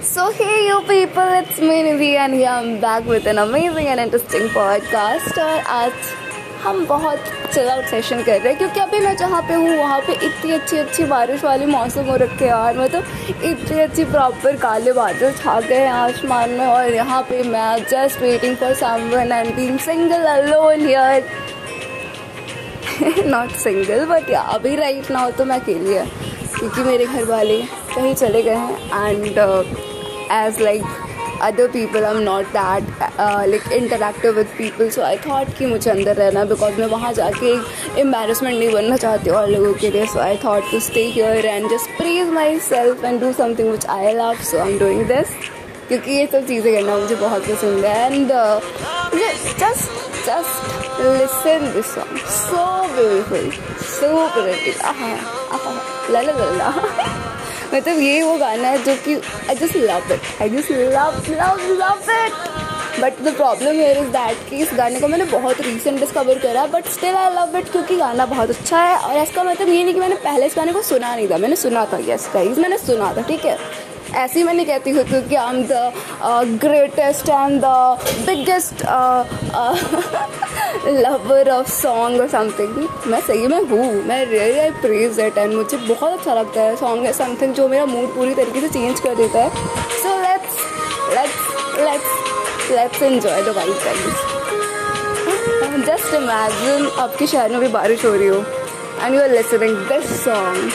So hey you people, it's me Nidhi and here I'm back with an amazing and interesting podcast. और आज हम बहुत chill out session कर रहे हैं क्योंकि अभी मैं जहाँ पे हूँ वहाँ पे इतनी अच्छी अच्छी बारिश वाली मौसम हो रखे है यार। मतलब इतनी अच्छी प्रॉपर काले बादल छा गए हैं आसमान में और यहाँ पे मैं just waiting for someone and being single alone here not single but अभी राइट नाउ तो मैं अकेली है। क्योंकि मेरे घर वाले कहीं चले गए हैं and as like other people I am not that like interactive with people so I thought कि मुझे अंदर रहना बिकॉज़ मैं वहाँ जाके एक एम्बेरसमेंट नहीं बनना चाहती और लोगों के लिए so I thought to stay here and just please myself and do something which I love so I am doing this क्योंकि ये सब चीज़ें करना मुझे बहुत पसंद है and just just listen this song so beautiful so beautiful la la la मतलब ये वो गाना है जो कि I just love it I just love love love it but the problem here is that कि इस गाने को मैंने बहुत रिसेंट डिस्कवर करा but still I love it क्योंकि गाना बहुत अच्छा है और इसका मतलब ये नहीं कि मैंने पहले इस गाने को सुना नहीं था, मैंने सुना था यस गाइज़ मैंने सुना था, ठीक है? ऐसी मैं नहीं कहती हूँ क्योंकि I am the greatest and the biggest lover of song और समथिंग मैं सही, में हूँ, मैं really I praise that and मुझे बहुत अच्छा लगता है सॉन्ग है समथिंग जो मेरा मूड पूरी तरीके से चेंज कर देता है। So let's let's let's let's enjoy the white times just imagine आपके शहर में भी बारिश हो रही हो and you are listening this song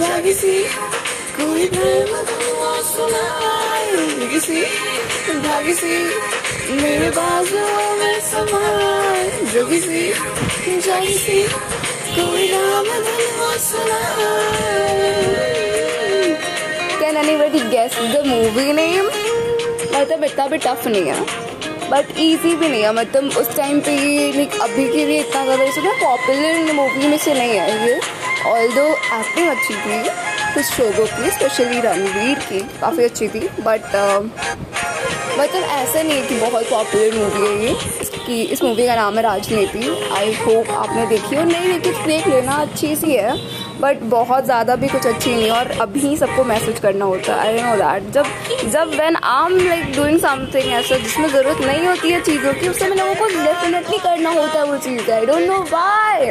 सी कोई प्रेम सी मेरे में समा जोगी सी जागी सी कोई नाम Can anybody guess the movie name? मतलब इतना भी टफ नहीं है। बट ईजी भी नहीं है। मतलब उस टाइम पे ये लाइक अभी के लिए इतना ज़्यादा इसे ना पॉपुलर मूवी में से नहीं है। ये ऑल दो एक्टिंग अच्छी थी, कुछ शोबों की स्पेशली रणवीर की, काफ़ी अच्छी थी बट मतलब ऐसा नहीं कि बहुत पॉपुलर मूवी है ये इसकी इस मूवी का नाम है राजनीति। आई होप आपने देखी और नहीं देखी देख लेना, अच्छी सी है बट बहुत ज़्यादा भी कुछ अच्छी नहीं और अभी सबको मैसेज करना होता है। आई नो दैट जब जब when I am like doing something ऐसा, जिसमें ज़रूरत नहीं होती है चीज़ों की, उससे लोगों को डेफिनेटली करना होता है वो चीज़। I don't know why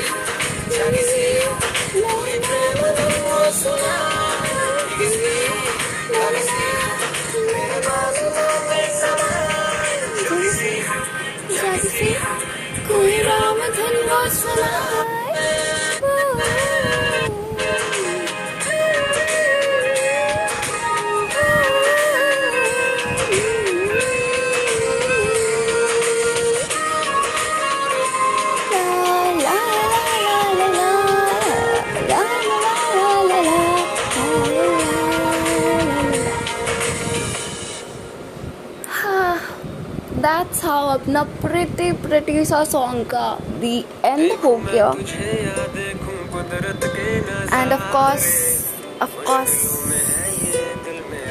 I can see you. अपना प्रिटी प्रिटी सा सॉन्ग का. दी एंड हो गया. And of course of course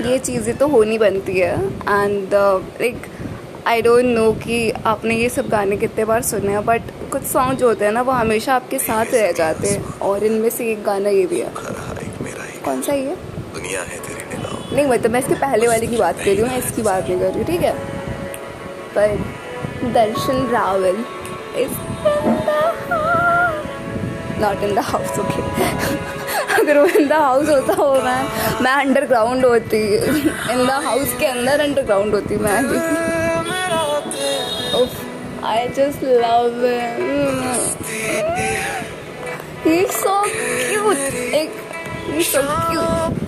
ये चीज़ें तो होनी बनती है. And like I don't know कि आपने ये सब गाने कितने बार सुने हैं बट कुछ सॉन्ग जो होते हैं ना वो हमेशा आपके साथ रह जाते हैं. और इनमें से एक गाना ये भी है. कौन सा ये? दुनिया है तेरी नहीं मतलब मैं इसके पहले वाले की बात कर रही हूँ मैं इसकी बात नहीं कर रही ठीक है? पर Darshan Raval is not in the house okay अगर वो इन द हाउस होता हो मैं मैं अंडरग्राउंड होती इन द हाउस के अंदर अंडरग्राउंड होती मैं I just love he so cute एक ही सो क्यूट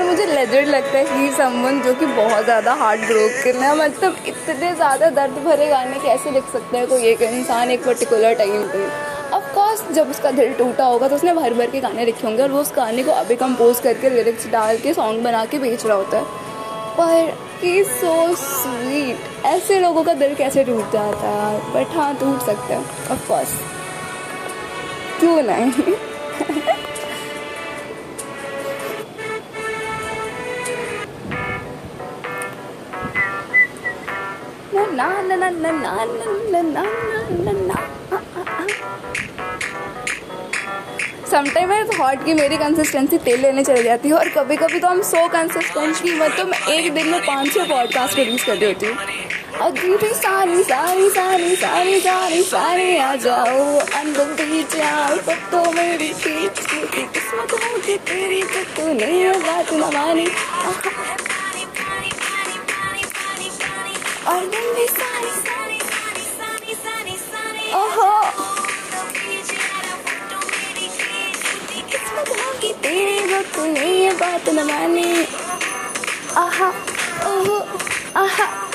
मुझे लेजेंड लगता है कि समवन जो कि बहुत ज़्यादा हार्ट ब्रोकन है। मतलब इतने ज़्यादा दर्द भरे गाने कैसे लिख सकते हैं कोई एक इंसान एक पर्टिकुलर टाइम पे? ऑफकोर्स जब उसका दिल टूटा होगा तो उसने भर भर के गाने लिखे होंगे और वो उस गाने को अभी कंपोज करके लिरिक्स डाल के सॉन्ग बना के बेच रहा होता है। पर ही सो स्वीट ऐसे लोगों का दिल कैसे टूट जाता है? बट हाँ टूट सकता है ऑफकोर्स क्यों नहीं समटाइम आई थॉट कि मेरी कंसिस्टेंसी तेल लेने चली जाती है और कभी कभी तो हम सो कंसिस्टेंट की मतलब मैं एक दिन में पाँच छः पॉडकास्ट रिलीज़ कर रही होती हूँ भी सारी सारी सारी सारी सारी सारी आ जाओ। अंदर बीच आओ तब तो मेरी किस्मत होगी तेरी तो तू नहीं बात न मानी और दिन भी सारी होगी तू नहीं बात न मानी आहा, ओहो, आहा।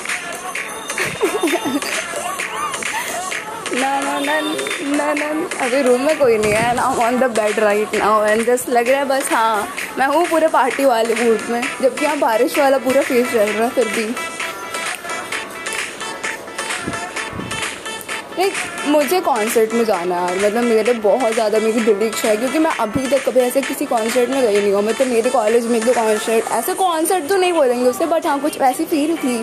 अभी रूम में कोई नहीं है ना on the bed right now and just लग रहा है बस हाँ मैं हूँ पूरे पार्टी वाले मूड में, जबकि यहाँ बारिश वाला पूरा फेस चल रहा है फिर भी। लाइक मुझे कॉन्सर्ट में जाना है मतलब मेरे बहुत ज़्यादा मेरी दिल इच्छा है, क्योंकि मैं अभी तक कभी ऐसे किसी कॉन्सर्ट में गई नहीं हूँ मतलब मेरे कॉलेज में तो कॉन्सर्ट ऐसे कॉन्सर्ट तो नहीं बोलेंगे उससे बट हाँ कुछ वैसी फील थी।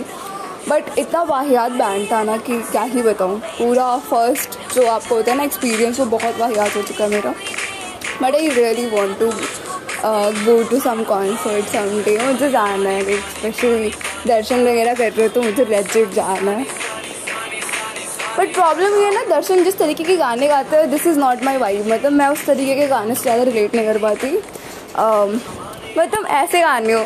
बट इतना वाहियात बैंड था ना कि क्या ही बताऊँ। पूरा फ़र्स्ट जो आपको होता है ना एक्सपीरियंस वो बहुत वाहियात हो चुका है मेरा। But I really want to go to some concert someday मुझे जाना है स्पेशली दर्शन वगैरह कर रहे हो तो मुझे लेजिट जाना है। बट प्रॉब्लम ये है ना दर्शन जिस तरीके के गाने गाते हैं this is not my wife मतलब मैं उस तरीके के गाने से ज़्यादा रिलेट नहीं कर पाती। Um, मतलब ऐसे गाने हो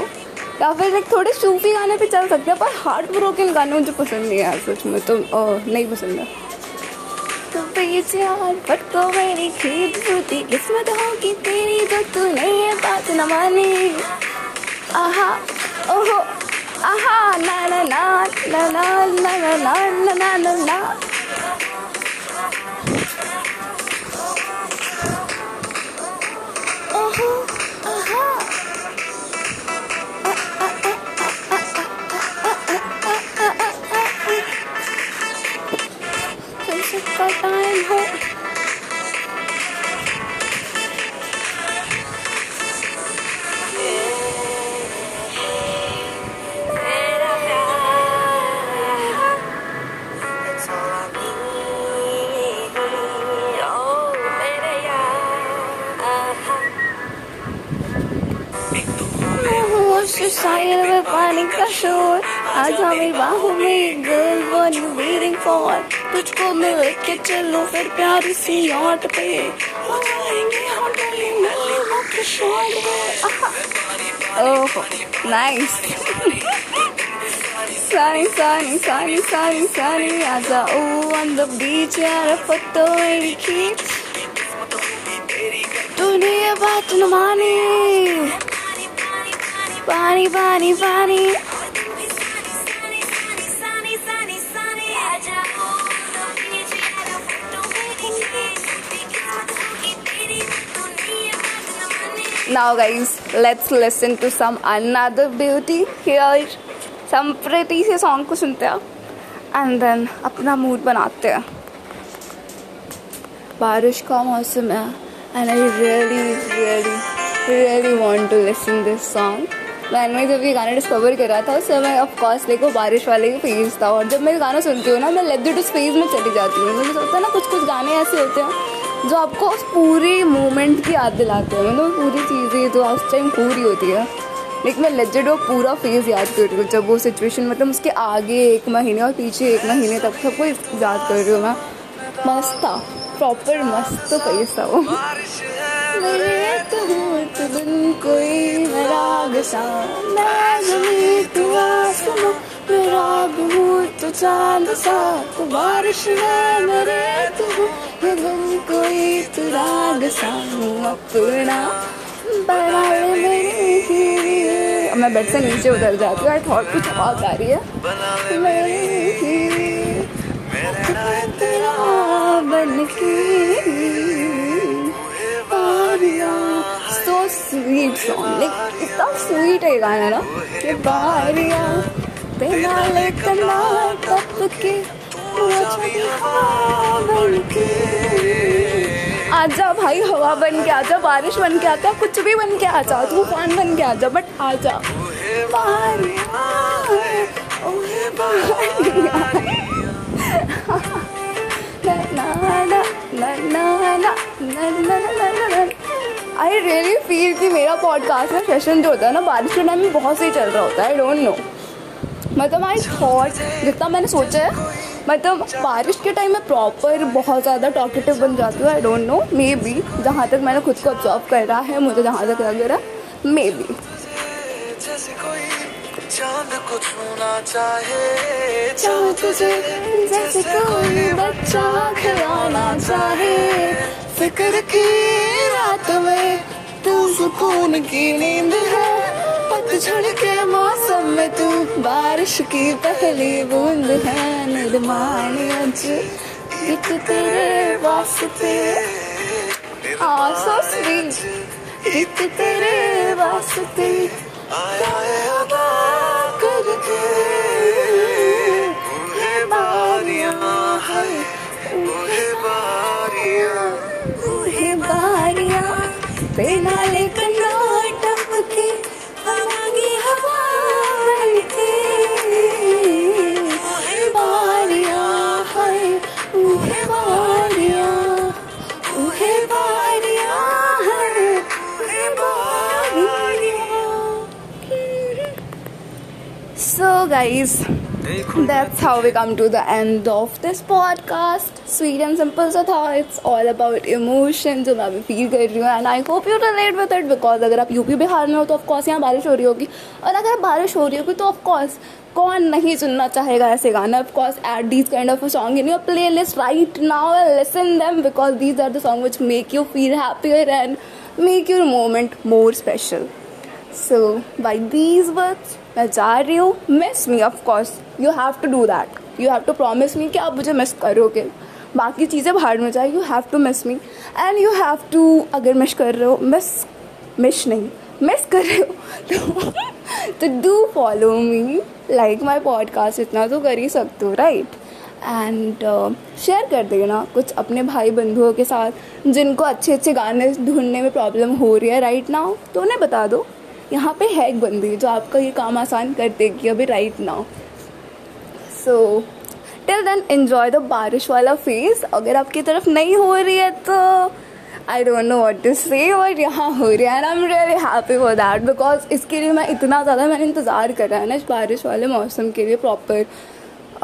या फिर लाइक थोड़े सूफी गाने पे चल सकते हैं पर हार्ट ब्रोकन गाने मुझे पसंद नहीं है सच में तो uh, नहीं पसंद है तो पर तो मेरी होती किस्मत होगी तेरी तो तू नहीं है बात न मानी आहा ओहो आहा ना ना ना ना ना ना ना ना ना ना it's like I'm hurt. Society we're finding casual. I tell me about who me, girl, what you waiting for? तुझको मिल के चलो फिर प्यारी सी याट पे। मेरी खींच दुनिया बात न माने। पानी पानी पानी। Now guys, let's listen to some another beauty here. Some pretty से song को सुनते हैं and then अपना mood बनाते हैं बारिश का मौसम है and I really really really want to listen this song मैंने जब ये गाना डिस्कवर करा था उस समय ऑफकोर्स लाइक वो बारिश वाले ही फ़ेज़ था और जब मैं गाना सुनती हूँ ना मैं लेट टू स्पेस में चली जाती हूँ मुझे सोचता है ना कुछ कुछ गाने ऐसे होते हैं जो आपको उस पूरे मोमेंट की याद दिलाते हैं। मतलब पूरी चीज़ें जो उस टाइम पूरी होती है। लेकिन मैं लेजेड वो पूरा फ़ेज़ याद कर रही हूँ, जब वो सिचुएशन मतलब उसके आगे एक महीने और पीछे एक महीने तक सबको याद कर रही हूँ मैं। मस्त था प्रॉपर मस्त फ़ेज़ था वो। तो तो मेरा तू तो चाँद सा। तो बारिश है मेरे तू ये कोई तू राग सा अपना अब मैं बेड से नीचे उतर जाती हूँ थॉट कुछ आवाज़ आ रही है। स्वीट सॉन्ग लाइक इतना स्वीट है गाना ना, कि बारिया तेरा लेकर टप के आजा भाई, हवा बन के आजा बारिश बन के आता कुछ भी बन के आ जा, तूफ़ान बन के आजा बट आजा आई रियली फील कि मेरा पॉडकास्ट में सेशन जो होता है ना, बारिश के टाइम में बहुत सही चल रहा होता है आई डोंट नो मतलब आई थॉट जितना मैंने सोचा है मतलब बारिश के टाइम में प्रॉपर बहुत ज़्यादा टॉकेटिव बन जाती हूँ I don't know maybe जहाँ तक मैंने खुद को ऑब्जॉर्व कर रहा है, मुझे जहाँ तक लग रहा है मे बी जैसे कोई बच्चा खिलाना चाहे, फ़िक्र की रात में तू सुकून की नींद है। पतझड़ के मौसम में तू, बारिश की पहली बूंद है निर्माण अज गीत तेरे वास्ते। हाँ सो स्वीट गीत तेरे वास्ते। बारियाँ बारियाँ। बारियाँ बिना लेकर guys, that's how we come to the end of this podcast. Sweet and simple so था it's all about emotion जो मैं अभी फील कर रही हूँ and I hope you relate with it because अगर आप यूपी बिहार में हो तो ऑफकोर्स यहाँ बारिश हो रही होगी। और अगर बारिश हो रही होगी तो ऑफकोर्स कौन नहीं सुनना चाहेगा ऐसे गाने? Of course add these kind of a song in your playlist right now and listen them because these are the song which make you feel happier and make your moment more special so by these words मैं जा रही हूँ. Miss me of course you have to do that you have to promise me कि आप मुझे miss करोगे. बाकी चीज़ें बाहर में जाए you have to miss me and you have to अगर मिस कर रहे हो मिस मिस नहीं. मिस कर रहे हो. तो do follow me like my podcast इतना तो कर ही सकते हो राइट एंड शेयर कर देना कुछ अपने भाई बंधुओं के साथ, जिनको अच्छे अच्छे गाने ढूँढने में प्रॉब्लम हो रही है राइट नाउ तो उन्हें बता दो. यहाँ पे है एक बंदी जो आपका ये काम आसान कर देगी अभी right now so till then enjoy the बारिश वाला फ़ेज़ अगर आपकी तरफ़ नहीं हो रही है तो I don't know what to say but यहाँ हो रही है I am really happy for that because इसके लिए मैं इतना ज़्यादा मैंने इंतज़ार करा है ना इस बारिश वाले मौसम के लिए प्रॉपर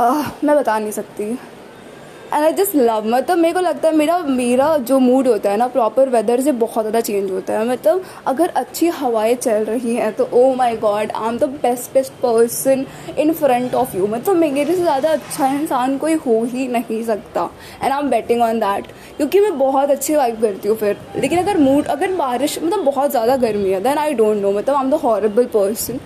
मैं बता नहीं सकती. एंड आई जस्ट लव मतलब मेरे को लगता है मेरा मेरा जो मूड होता है ना प्रॉपर वेदर से बहुत ज़्यादा चेंज होता है। मतलब अगर अच्छी हवाएँ चल रही हैं तो ओ my god I am the best best person in front of you मतलब मेरे से ज़्यादा अच्छा इंसान कोई हो ही नहीं सकता। And I am betting on that क्योंकि मैं बहुत अच्छी वाइब करती हूँ फिर। लेकिन अगर मूड अगर बारिश मतलब बहुत ज़्यादा गर्मी है देन आई डोंट नो मतलब I am the horrible person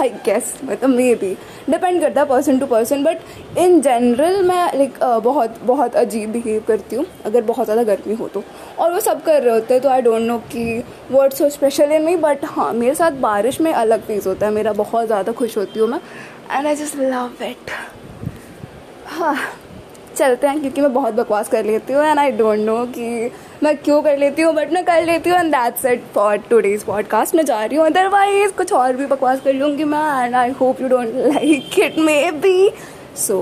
I guess मतलब मे बी डिपेंड करता है person to person but in general मैं लाइक बहुत बहुत अजीब बिहेव करती हूँ, अगर बहुत ज़्यादा गर्मी हो तो। और वो सब कर रहे होते हैं तो आई डोंट नो कि word so special in me but हाँ मेरे साथ बारिश में अलग फ़ीस होता है, मेरा बहुत ज़्यादा खुश होती हूँ मैं and I just love it हाँ। चलते हैं क्योंकि मैं बहुत बकवास कर लेती हूँ एंड आई डोंट नो कि मैं क्यों कर लेती हूँ बट मैं कर लेती हूँ and that's it for today's podcast मैं जा रही हूँ अदरवाइज़ कुछ और भी बकवास कर लूँगी मैं and I hope you don't like it maybe so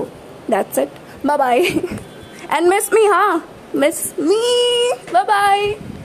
that's it bye bye and miss me हाँ मिस मी